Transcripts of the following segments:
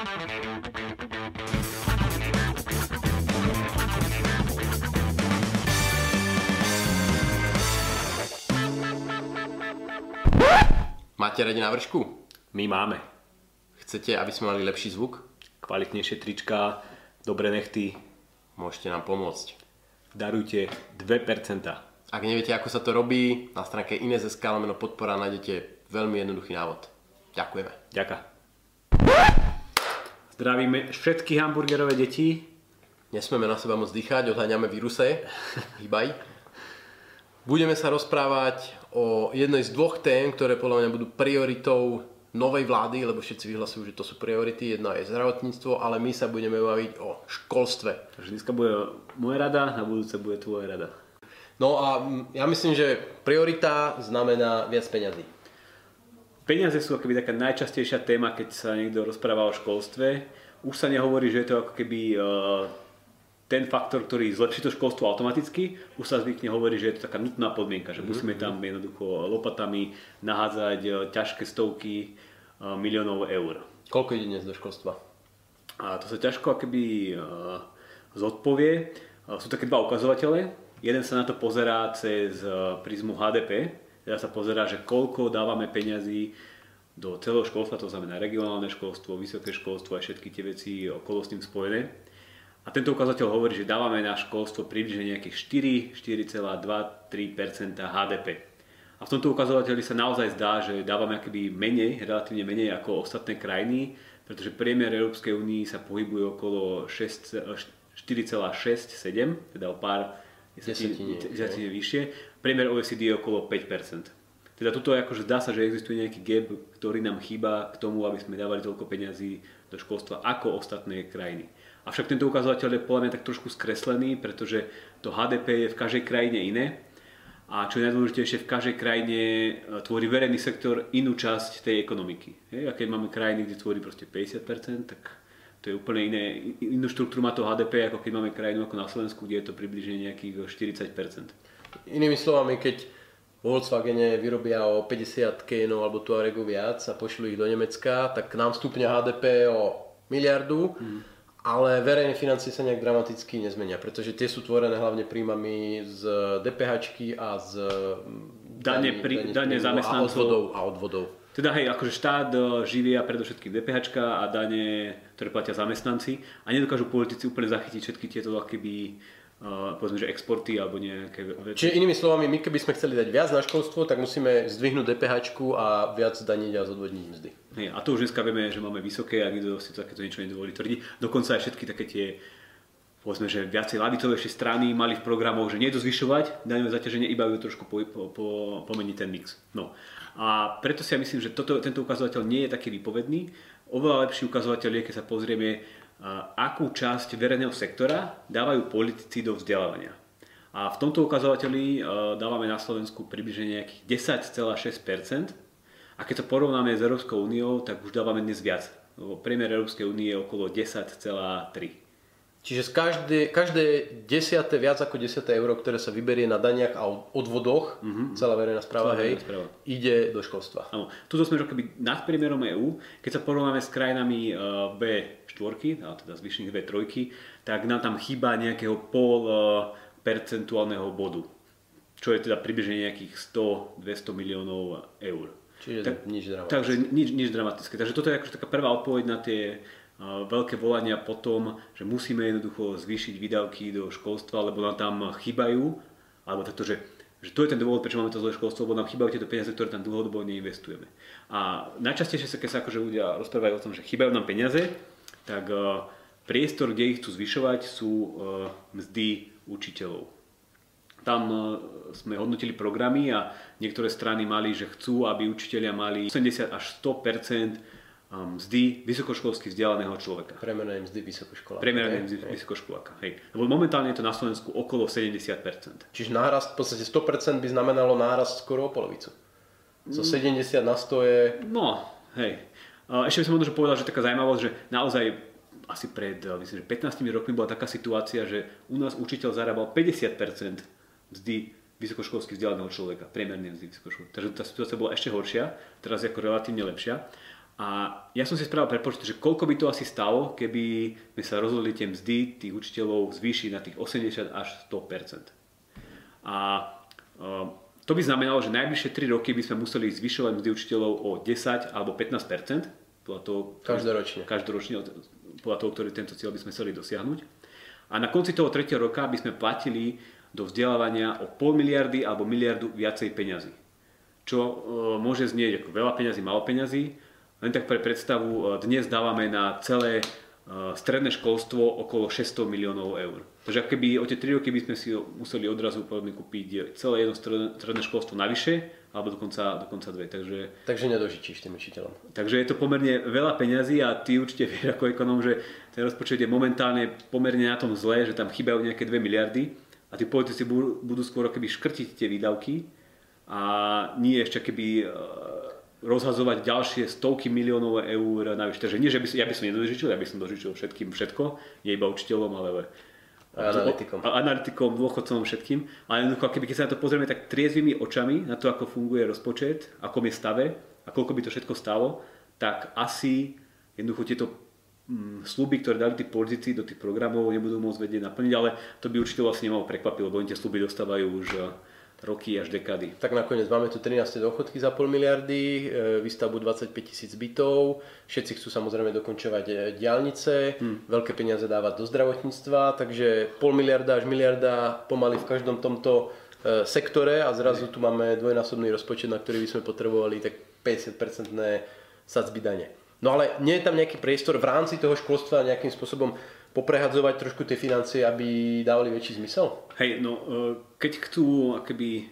Máte radi návršku? My máme. Chcete, aby sme mali lepší zvuk? Kvalitnejšie trička, dobré nechty. Môžete nám pomôcť. Darujte 2%. Ak neviete, ako sa to robí, na stránke Ines.sk podpora nájdete veľmi jednoduchý návod. Ďakujeme. Ďaká. Zdravíme všetky hamburgerové deti. Nesmieme na seba moc dýchať, odháňame víruse. Hýbaj. Budeme sa rozprávať o jednej z dvoch tém, ktoré podľa mňa budú prioritou novej vlády, lebo všetci vyhlasujú, že to sú priority. Jedna je zdravotníctvo, ale my sa budeme baviť o školstve. Takže dneska bude moja rada, na budúce bude tvoja rada. No a ja myslím, že priorita znamená viac peňazí. Peniaze sú akoby taká najčastejšia téma, keď sa niekto rozpráva o školstve. Už sa nehovorí, že je to ako keby uh, ten faktor, ktorý zlepší to školstvo automaticky, už sa zvykne hovoriť, že je to taká nutná podmienka, že musíme tam jednoducho lopatami nahádzať e, ťažké stovky e, miliónov eur. Koľko ide dnes do školstva? A to sa ťažko akoby e, zodpovie. Sú také dva ukazovatele. Jeden sa na to pozerá cez prízmu HDP, teda sa pozerá, že koľko dávame peňazí do celého školstva, to znamená regionálne školstvo, vysoké školstvo a všetky tie veci okolo s tým spojené. A tento ukazateľ hovorí, že dávame na školstvo približne nejakých 4, 4,2-3 HDP. A v tomto ukazovateli sa naozaj zdá, že dávame akoby menej, relatívne menej ako ostatné krajiny, pretože priemer Európskej únii sa pohybuje okolo 4,6-7, teda o pár desatine vyššie. Priemer OECD je okolo 5 Teda toto akože zdá sa, že existuje nejaký gap, ktorý nám chýba k tomu, aby sme dávali toľko peňazí do školstva ako ostatné krajiny. Avšak tento ukazovateľ je podľa mňa tak trošku skreslený, pretože to HDP je v každej krajine iné a čo je najdôležitejšie, v každej krajine e, tvorí verejný sektor inú časť tej ekonomiky. A keď máme krajiny, kde tvorí proste 50%, tak to je úplne iné, inú štruktúru má to HDP, ako keď máme krajinu ako na Slovensku, kde je to približne nejakých 40%. Inými slovami, keď Volkswagene vyrobia o 50 Cayenov alebo Tuaregu viac a pošlu ich do Nemecka, tak nám stupňa HDP o miliardu, mm ale verejné financie sa nejak dramaticky nezmenia, pretože tie sú tvorené hlavne príjmami z DPH a z mm, dane, pri, dane, dane zamestnancov a odvodov, a odvodov. Teda hej, akože štát e, živia predovšetkým DPH a dane, ktoré platia zamestnanci a nedokážu politici úplne zachytiť všetky tieto uh, povedzme, že exporty alebo nejaké veci. Čiže inými slovami, my keby sme chceli dať viac na školstvo, tak musíme zdvihnúť DPH a viac daniť a zodvodniť mzdy. Hej, a to už dneska vieme, že máme vysoké a nikto si takéto niečo nedovolí tvrdiť. Dokonca aj všetky také tie povedzme, že viacej lavicovejšie strany mali v programoch, že to zvyšovať daňové zaťaženie, iba ju trošku po, po, po, pomeniť ten mix. No. A preto si ja myslím, že toto, tento ukazovateľ nie je taký výpovedný. Oveľa lepší ukazovateľ je, keď sa pozrieme akú časť verejného sektora dávajú politici do vzdelávania. A v tomto ukazovateli e, dávame na Slovensku približne nejakých 10,6%. A keď to porovnáme s Európskou úniou, tak už dávame dnes viac. Priemer Európskej únie je okolo 10,3%. Čiže z každé, každé desiate, viac ako desiate euro, ktoré sa vyberie na daniach a odvodoch, mm-hmm. celá verejná správa, celá hej, správa. ide do školstva. Áno. Tuto sme akoby nad priemerom EÚ. Keď sa porovnáme s krajinami uh, B4, a teda zvyšných B3, tak nám tam chýba nejakého pol uh, percentuálneho bodu. Čo je teda približne nejakých 100-200 miliónov eur. Čiže tak, nič dramatické. Takže nič, nič dramatické. Takže toto je akože taká prvá odpoveď na tie veľké volania po tom, že musíme jednoducho zvýšiť výdavky do školstva, lebo nám tam chýbajú, alebo takto, že, že to je ten dôvod, prečo máme to zlé školstvo, lebo nám chýbajú tieto peniaze, ktoré tam dlhodobo neinvestujeme. A najčastejšie sa, keď sa akože ľudia rozprávajú o tom, že chýbajú nám peniaze, tak uh, priestor, kde ich chcú zvyšovať, sú uh, mzdy učiteľov. Tam uh, sme hodnotili programy a niektoré strany mali, že chcú, aby učiteľia mali 80 až 100 mzdy vysokoškolsky vzdialeného človeka. Premerné mzdy vysokoškoláka. Premerné mzdy hej. vysokoškoláka, hej. Lebo momentálne je to na Slovensku okolo 70%. Čiže nárast, v podstate 100% by znamenalo nárast skoro o polovicu. Zo 70 na 100 je... No, hej. Ešte by som možno povedal, že taká zaujímavosť, že naozaj asi pred, myslím, že 15 rokmi bola taká situácia, že u nás učiteľ zarábal 50% mzdy vysokoškolsky vzdialeného človeka, priemerný mzdy vysokoškolský. Takže tá situácia bola ešte horšia, teraz je ako relatívne lepšia. A ja som si spravil prepočet, že koľko by to asi stalo, keby sme sa rozhodli tie mzdy tých učiteľov zvýšiť na tých 80 až 100% A uh, to by znamenalo, že najbližšie 3 roky by sme museli zvyšovať mzdy učiteľov o 10 alebo 15 podľa toho, každoročne. každoročne, podľa toho, ktorý tento cieľ by sme chceli dosiahnuť. A na konci toho tretieho roka by sme platili do vzdelávania o pol miliardy alebo miliardu viacej peňazí. Čo uh, môže znieť ako veľa peňazí, malo peňazí, len tak pre predstavu, e, dnes dávame na celé e, stredné školstvo okolo 600 miliónov eur. Takže keby o tie 3 roky by sme si museli odrazu povedme kúpiť celé jedno stredné školstvo navyše, alebo dokonca, dokonca dve. Takže, takže nedožičíš tým učiteľom. Takže je to pomerne veľa peňazí a ty určite vieš ako ekonom, že ten rozpočet je momentálne pomerne na tom zle, že tam chýbajú nejaké 2 miliardy a tí politici budú, budú skôr keby škrtiť tie výdavky a nie ešte keby e, rozhazovať ďalšie stovky miliónov eur navyše. Takže nie, že by ja by som nedožičil, ja by som dožičil všetkým všetko, nie iba učiteľom, ale analytikom. analytikom, dôchodcom, všetkým. Ale jednoducho, keby keď sa na to pozrieme tak triezvými očami, na to, ako funguje rozpočet, ako je stave a koľko by to všetko stalo, tak asi jednoducho tieto mm, sluby, ktoré dali tí politici do tých programov, nebudú môcť vedieť naplniť, ale to by určite vlastne nemalo prekvapiť, lebo oni tie sluby dostávajú už roky až dekady. Tak nakoniec máme tu 13 dochodky za pol miliardy, e, výstavbu 25 tisíc bytov, všetci chcú samozrejme dokončovať e, diálnice, hmm. veľké peniaze dávať do zdravotníctva, takže pol miliarda až miliarda pomaly v každom tomto e, sektore a zrazu tu máme dvojnásobný rozpočet, na ktorý by sme potrebovali tak 50-percentné sadzby dane. No ale nie je tam nejaký priestor v rámci toho školstva nejakým spôsobom poprehadzovať trošku tie financie, aby dávali väčší zmysel? Hej, no e, keď chcú akoby e,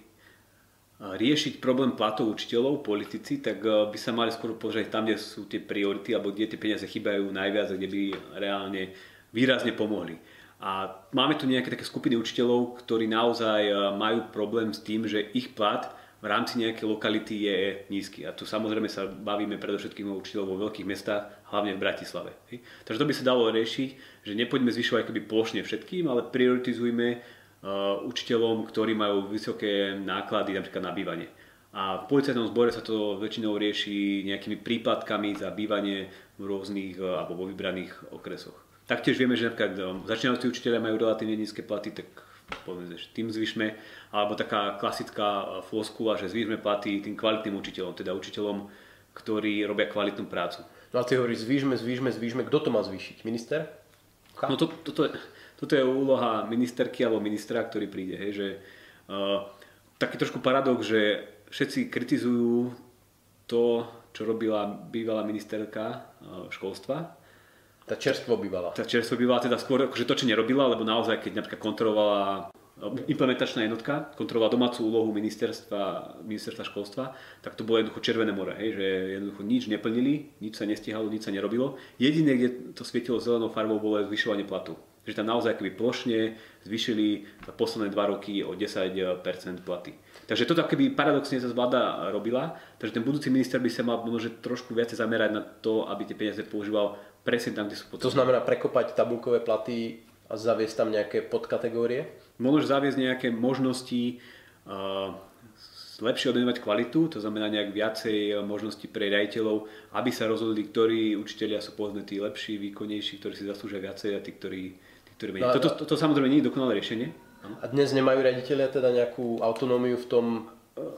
riešiť problém platov učiteľov, politici, tak e, by sa mali skôr pozrieť tam, kde sú tie priority alebo kde tie peniaze chýbajú najviac a kde by reálne výrazne pomohli. A máme tu nejaké také skupiny učiteľov, ktorí naozaj majú problém s tým, že ich plat v rámci nejakej lokality je nízky. A tu samozrejme sa bavíme predovšetkým o učiteľov vo veľkých mestách, hlavne v Bratislave. Takže to by sa dalo riešiť, že nepoďme zvyšovať akoby plošne všetkým, ale prioritizujme uh, učiteľom, ktorí majú vysoké náklady napríklad na bývanie. A v policajnom zbore sa to väčšinou rieši nejakými príplatkami za bývanie v rôznych uh, alebo vo vybraných okresoch. Taktiež vieme, že napríklad um, začínajúci učiteľia majú relatívne nízke platy, tak povedzme, že tým zvyšme, alebo taká klasická e, floskula, že zvýšme platy tým kvalitným učiteľom, teda učiteľom, ktorí robia kvalitnú prácu. No a ty hovoríš zvýšme, zvýšme, zvýšme. Kto to má zvýšiť? Minister? No to, to, to, toto je úloha ministerky alebo ministra, ktorý príde. Hej, že, uh, taký trošku paradox, že všetci kritizujú to, čo robila bývalá ministerka uh, školstva, tá čerstvo bývala. Tá čerstvo bývala teda skôr akože to, čo nerobila, lebo naozaj, keď napríklad kontrolovala implementačná jednotka, kontrolovala domácu úlohu ministerstva, ministerstva školstva, tak to bolo jednoducho Červené more, hej, že jednoducho nič neplnili, nič sa nestihalo, nič sa nerobilo. Jediné, kde to svietilo zelenou farbou, bolo zvyšovanie platu. Že tam naozaj keby plošne zvyšili posledné dva roky o 10% platy. Takže toto keby paradoxne sa vláda robila, takže ten budúci minister by sa mal možno trošku viacej zamerať na to, aby tie peniaze používal presne tam, kde sú potrebné. To znamená prekopať tabulkové platy a zaviesť tam nejaké podkategórie? Môžeš zaviesť nejaké možnosti uh, lepšie odmenovať kvalitu, to znamená nejak viacej možností pre riaditeľov, aby sa rozhodli, ktorí učiteľia sú povedzme tí lepší, výkonnejší, ktorí si zaslúžia viacej a tí, ktorí, tí, ktorí menej. No, toto, to, to, to samozrejme nie je dokonalé riešenie. A dnes nemajú riaditeľia teda nejakú autonómiu v tom,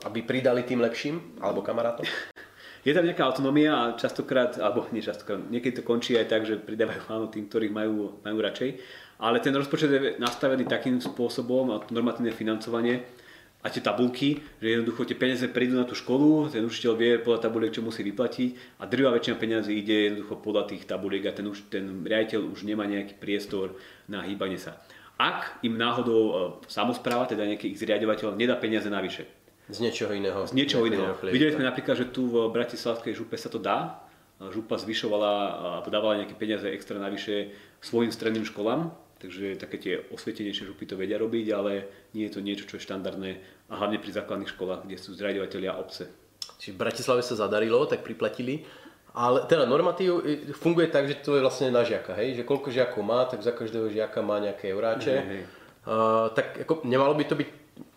aby pridali tým lepším alebo kamarátom? je tam nejaká autonómia a častokrát, alebo nie častokrát, niekedy to končí aj tak, že pridávajú áno tým, ktorých majú, majú radšej. Ale ten rozpočet je nastavený takým spôsobom, a normatívne financovanie a tie tabulky, že jednoducho tie peniaze prídu na tú školu, ten učiteľ vie podľa tabuliek, čo musí vyplatiť a drvá väčšina peniazy ide jednoducho podľa tých tabuliek a ten, už, ten riaditeľ už nemá nejaký priestor na hýbanie sa. Ak im náhodou e, samozpráva, teda nejaký ich zriadovateľ, nedá peniaze navyše, z niečoho iného. Z niečoho iného. Videli sme napríklad, že tu v Bratislavskej župe sa to dá. Župa zvyšovala a dávala nejaké peniaze extra navyše svojim stredným školám. Takže také tie osvietenejšie župy to vedia robiť, ale nie je to niečo, čo je štandardné a hlavne pri základných školách, kde sú zriadovateľia obce. Čiže v Bratislave sa zadarilo, tak priplatili. Ale teda normatív funguje tak, že to je vlastne na žiaka, hej? že koľko žiakov má, tak za každého žiaka má nejaké euráče. Hej, hej. Uh, tak ako, nemalo by to byť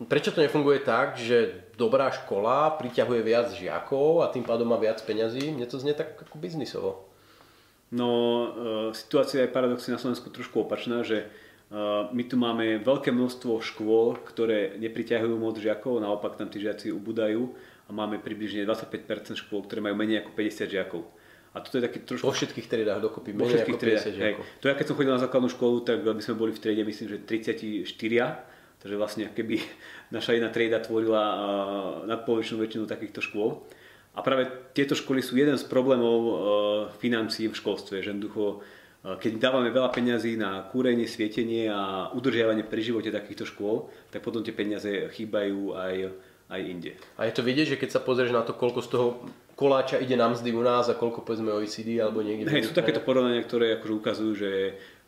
prečo to nefunguje tak, že dobrá škola priťahuje viac žiakov a tým pádom má viac peňazí? Mne to znie tak ako biznisovo. No, e, situácia je paradoxne na Slovensku trošku opačná, že e, my tu máme veľké množstvo škôl, ktoré nepriťahujú moc žiakov, naopak tam tí žiaci ubúdajú a máme približne 25% škôl, ktoré majú menej ako 50 žiakov. A toto je taký trošku... Vo všetkých triedách dokopy, menej všetkých ako 50 triedách. Hej. To ja keď som chodil na základnú školu, tak by sme boli v triede, myslím, že 34 Takže vlastne keby naša jedna trieda tvorila nadpolovičnú väčšinu takýchto škôl. A práve tieto školy sú jeden z problémov financií v školstve, že jednoducho keď dávame veľa peňazí na kúrenie, svietenie a udržiavanie pri živote takýchto škôl, tak potom tie peniaze chýbajú aj, aj inde. A je to vidieť, že keď sa pozrieš na to, koľko z toho koláča ide na mzdy u nás a koľko povedzme OECD alebo niekde. Hej, sú takéto porovnania, ktoré akože ukazujú, že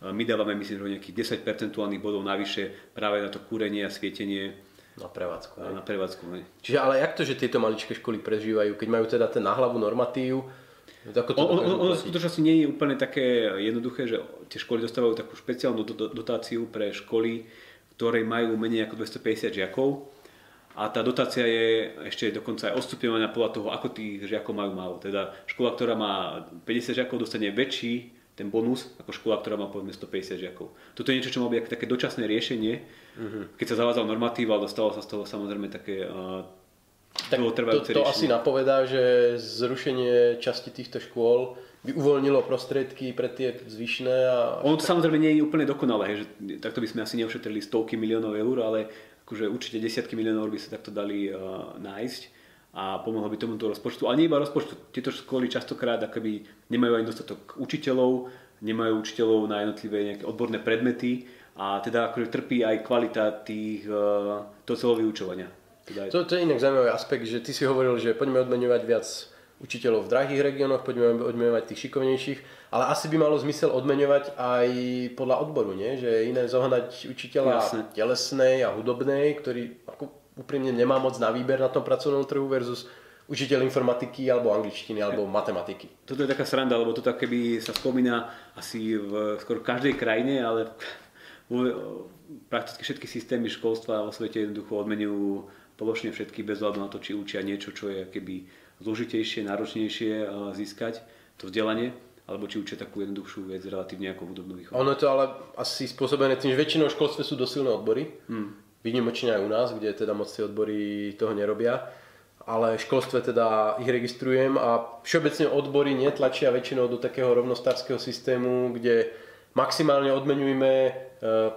my dávame myslím, že nejakých 10 percentuálnych bodov navyše práve na to kúrenie a svietenie na prevádzku. Na prevádzku, ne. Čiže ale jak to, že tieto maličké školy prežívajú, keď majú teda ten náhlavu normatív, ako to ono, skutočne nie je úplne také jednoduché, že tie školy dostávajú takú špeciálnu dotáciu pre školy, ktoré majú menej ako 250 žiakov. A tá dotácia je ešte dokonca aj odstupňovaná podľa toho, ako tých žiakov majú málo. Teda škola, ktorá má 50 žiakov, dostane väčší ten bonus ako škola, ktorá má povedzme 150 žiakov. Toto je niečo, čo má byť také dočasné riešenie, uh-huh. keď sa zavádzal normatív, ale dostalo sa z toho samozrejme také uh, tak to, to asi napovedá, že zrušenie časti týchto škôl by uvoľnilo prostriedky pre tie zvyšné. A... Ono to samozrejme nie je úplne dokonalé, že takto by sme asi neušetrili stovky miliónov eur, ale akože určite desiatky miliónov by sa takto dali uh, nájsť a pomohlo by tomuto rozpočtu. Ale nie iba rozpočtu, tieto školy častokrát akoby nemajú ani dostatok učiteľov, nemajú učiteľov na jednotlivé nejaké odborné predmety a teda akože trpí aj kvalita tých, uh, toho celého vyučovania. Teda to, to je inak zaujímavý aspekt, že ty si hovoril, že poďme odmeňovať viac učiteľov v drahých regiónoch, poďme odmeňovať tých šikovnejších, ale asi by malo zmysel odmeňovať aj podľa odboru, nie? že je iné zohnať učiteľa Jasne. telesnej a hudobnej, ktorý ako úprimne nemá moc na výber na tom pracovnom trhu versus učiteľ informatiky alebo angličtiny alebo matematiky. Toto je taká sranda, lebo to tak keby sa spomína asi v skoro každej krajine, ale prakticky všetky systémy školstva vo svete jednoducho odmenujú pološne všetky bez hľadu na to, či učia niečo, čo je keby zložitejšie, náročnejšie eh, získať to vzdelanie, alebo či učia takú jednoduchšiu vec relatívne ako hudobnú výchovu. Ono je to ale asi spôsobené tým, že väčšinou v školstve sú dosilné odbory. Hmm výnimočne aj u nás, kde teda moc tie odbory toho nerobia. Ale v školstve teda ich registrujem a všeobecne odbory netlačia väčšinou do takého rovnostárskeho systému, kde maximálne odmenujeme e,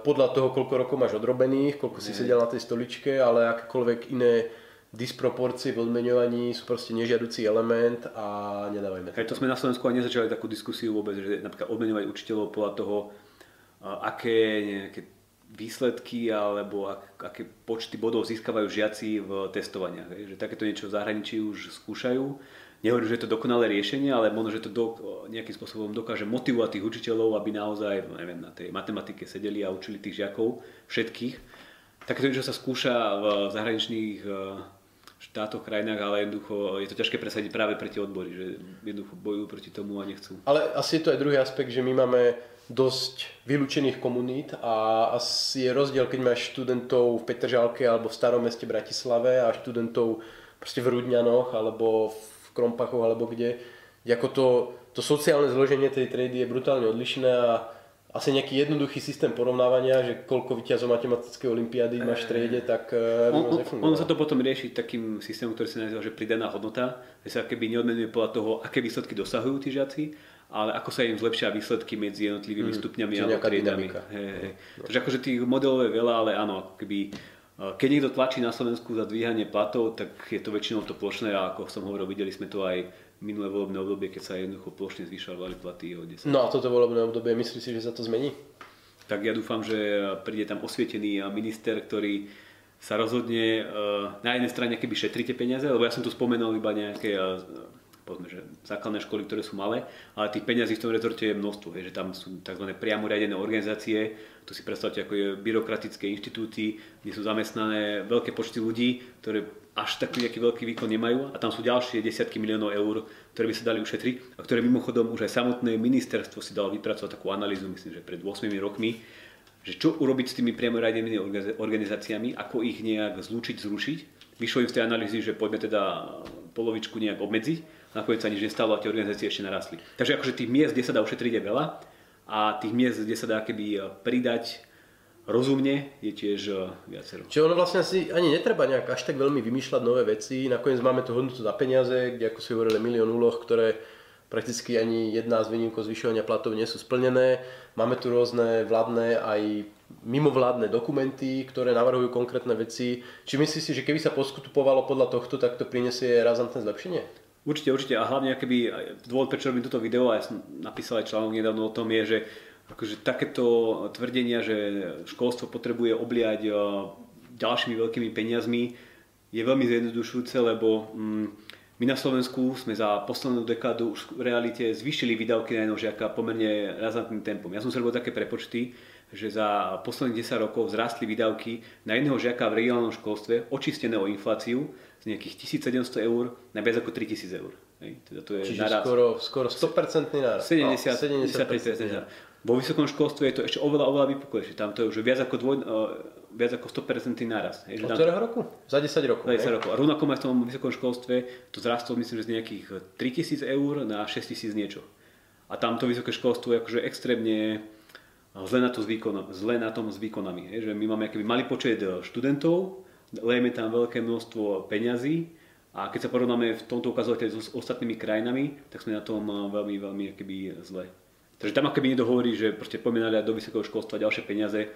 podľa toho, koľko rokov máš odrobených, koľko si sedel na tej stoličke, ale akékoľvek iné disproporcie v odmenovaní sú proste nežiaducí element a nedávajme to. to sme na Slovensku aj nezačali takú diskusiu vôbec, že napríklad odmenovať učiteľov podľa toho, aké nejaké výsledky alebo ak, aké počty bodov získavajú žiaci v testovaniach. Hej. Že takéto niečo v zahraničí už skúšajú. Nehovorím, že je to dokonalé riešenie, ale možno, že to do, nejakým spôsobom dokáže motivovať tých učiteľov, aby naozaj neviem, na tej matematike sedeli a učili tých žiakov všetkých. Takéto niečo sa skúša v zahraničných eh, štátoch, krajinách, ale jednoducho je to ťažké presadiť práve pre tie odbory, že jednoducho bojujú proti tomu a nechcú. Ale asi je to aj druhý aspekt, že my máme dosť vylúčených komunít a asi je rozdiel, keď máš študentov v Petržalke alebo v starom meste Bratislave a študentov proste v Rudňanoch alebo v Krompachoch alebo kde, kde ako to, to sociálne zloženie tej triedy je brutálne odlišné a asi nejaký jednoduchý systém porovnávania, že koľko vyťazov matematické olimpiády máš v triede, tak eh, on, on, sa to potom rieši takým systémom, ktorý sa nazýva, že pridaná hodnota, že sa keby neodmenuje podľa toho, aké výsledky dosahujú tí žiaci, ale ako sa im zlepšia výsledky medzi jednotlivými mm, stupňami alebo triedami. Hey. Takže akože tých modelov je veľa, ale áno, keby eh, keď niekto tlačí na Slovensku za dvíhanie platov, tak je to väčšinou to plošné a ako som hovoril, videli sme to aj minulé volebné obdobie, keď sa jednoducho plošne zvyšovali platy o 10. No a toto volebné obdobie, myslíš si, že sa to zmení? Tak ja dúfam, že príde tam osvietený minister, ktorý sa rozhodne uh, na jednej strane, keby šetrite peniaze, lebo ja som tu spomenul iba nejaké uh, povedzme, že základné školy, ktoré sú malé, ale tých peňazí v tom rezorte je množstvo, že tam sú tzv. priamo riadené organizácie, to si predstavte ako je byrokratické inštitúty, kde sú zamestnané veľké počty ľudí, ktoré až taký nejaký veľký výkon nemajú a tam sú ďalšie desiatky miliónov eur, ktoré by sa dali ušetriť a ktoré mimochodom už aj samotné ministerstvo si dalo vypracovať takú analýzu, myslím, že pred 8 rokmi, že čo urobiť s tými priamo radenými organizáciami, ako ich nejak zlúčiť, zrušiť. Vyšlo im z tej analýzy, že poďme teda polovičku nejak obmedziť, nakoniec sa nič nestalo a tie organizácie ešte narastli. Takže akože tých miest, kde sa dá ušetriť je veľa a tých miest, kde sa dá keby pridať rozumne, je tiež eh, viacero. Čiže ono vlastne si ani netreba nejak až tak veľmi vymýšľať nové veci. Nakoniec máme tu hodnotu za peniaze, kde ako si hovorili milión úloh, ktoré prakticky ani jedna z výnimkov zvyšovania platov nie sú splnené. Máme tu rôzne vládne aj mimovládne dokumenty, ktoré navrhujú konkrétne veci. Či myslíš si, že keby sa poskupovalo podľa tohto, tak to prinesie razantné zlepšenie? Určite, určite. A hlavne, keby dôvod, prečo robím toto video, a ja som napísal aj článok nedávno o tom, je, že akože takéto tvrdenia, že školstvo potrebuje obliať ďalšími veľkými peniazmi, je veľmi zjednodušujúce, lebo mm, my na Slovensku sme za poslednú dekádu už v realite zvýšili výdavky na jedného žiaka pomerne razantným tempom. Ja som si robil také prepočty, že za posledných 10 rokov vzrastli výdavky na jedného žiaka v regionálnom školstve očistené o infláciu z nejakých 1700 eur na viac ako 3000 eur. Hej, teda to je Čiže naraz. skoro, skoro 100% naraz. 70, no, 70, 70 vo vysokom školstve je to ešte oveľa, oveľa vypuklejšie. Tam to je už viac ako, dvoj, uh, viac ako 100% naraz. Hej, Od ktorého roku? Za 10 rokov. Za 10 rokov. A rovnako aj v tom vysokom školstve to zrastlo myslím, že z nejakých 3000 eur na 6000 niečo. A tam to vysoké školstvo je akože extrémne zle na, to s výkonom, zle na tom s výkonami. Hej, že my máme akýby malý počet e, študentov, lejeme tam veľké množstvo peňazí a keď sa porovnáme v tomto ukazovateľi s ostatnými krajinami, tak sme na tom e, veľmi, veľmi akýby zle. Takže tam akoby niekto hovorí, že proste pomenali do vysokého školstva ďalšie peniaze.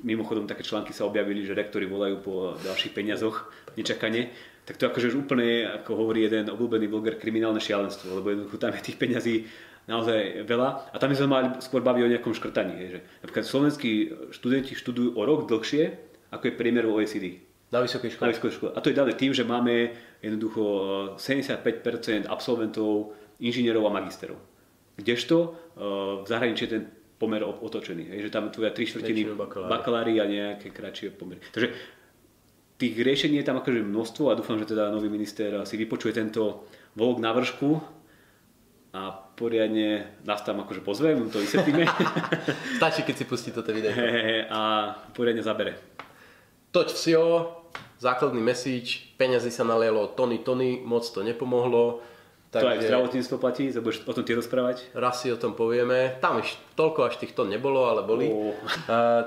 Mimochodom také články sa objavili, že rektori volajú po ďalších peniazoch nečakane. Tak to akože úplne, ako hovorí jeden obľúbený bloger, kriminálne šialenstvo, lebo jednoducho tam je tých peňazí naozaj veľa. A tam sme mali skôr baviť o nejakom škrtaní. Že napríklad slovenskí študenti študujú o rok dlhšie, ako je priemer v OECD. Na vysokej škole. Na vysokej škole. A to je dané tým, že máme jednoducho 75% absolventov, inžinierov a magisterov. Kdežto eh, v zahraničí je ten pomer otočený. Je, že tam tvoja tri štvrtiny bakalári a nejaké kratšie pomery. Takže tých riešení je tam akože množstvo a dúfam, že teda nový minister si vypočuje tento volok na vršku a poriadne nás tam akože pozvem, to vysvetlíme. Stačí, keď si pustí toto video. a poriadne zabere. Toť vsio, základný message, peňazí sa nalielo tony, tony, moc to nepomohlo tak to aj zdravotníctvo platí, budeš o tom tie rozprávať? Raz si o tom povieme. Tam už toľko až tých tón nebolo, ale boli. Uh. Uh,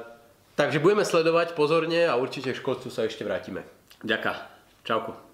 takže budeme sledovať pozorne a určite k školstvu sa ešte vrátime. Ďakujem. Čauko.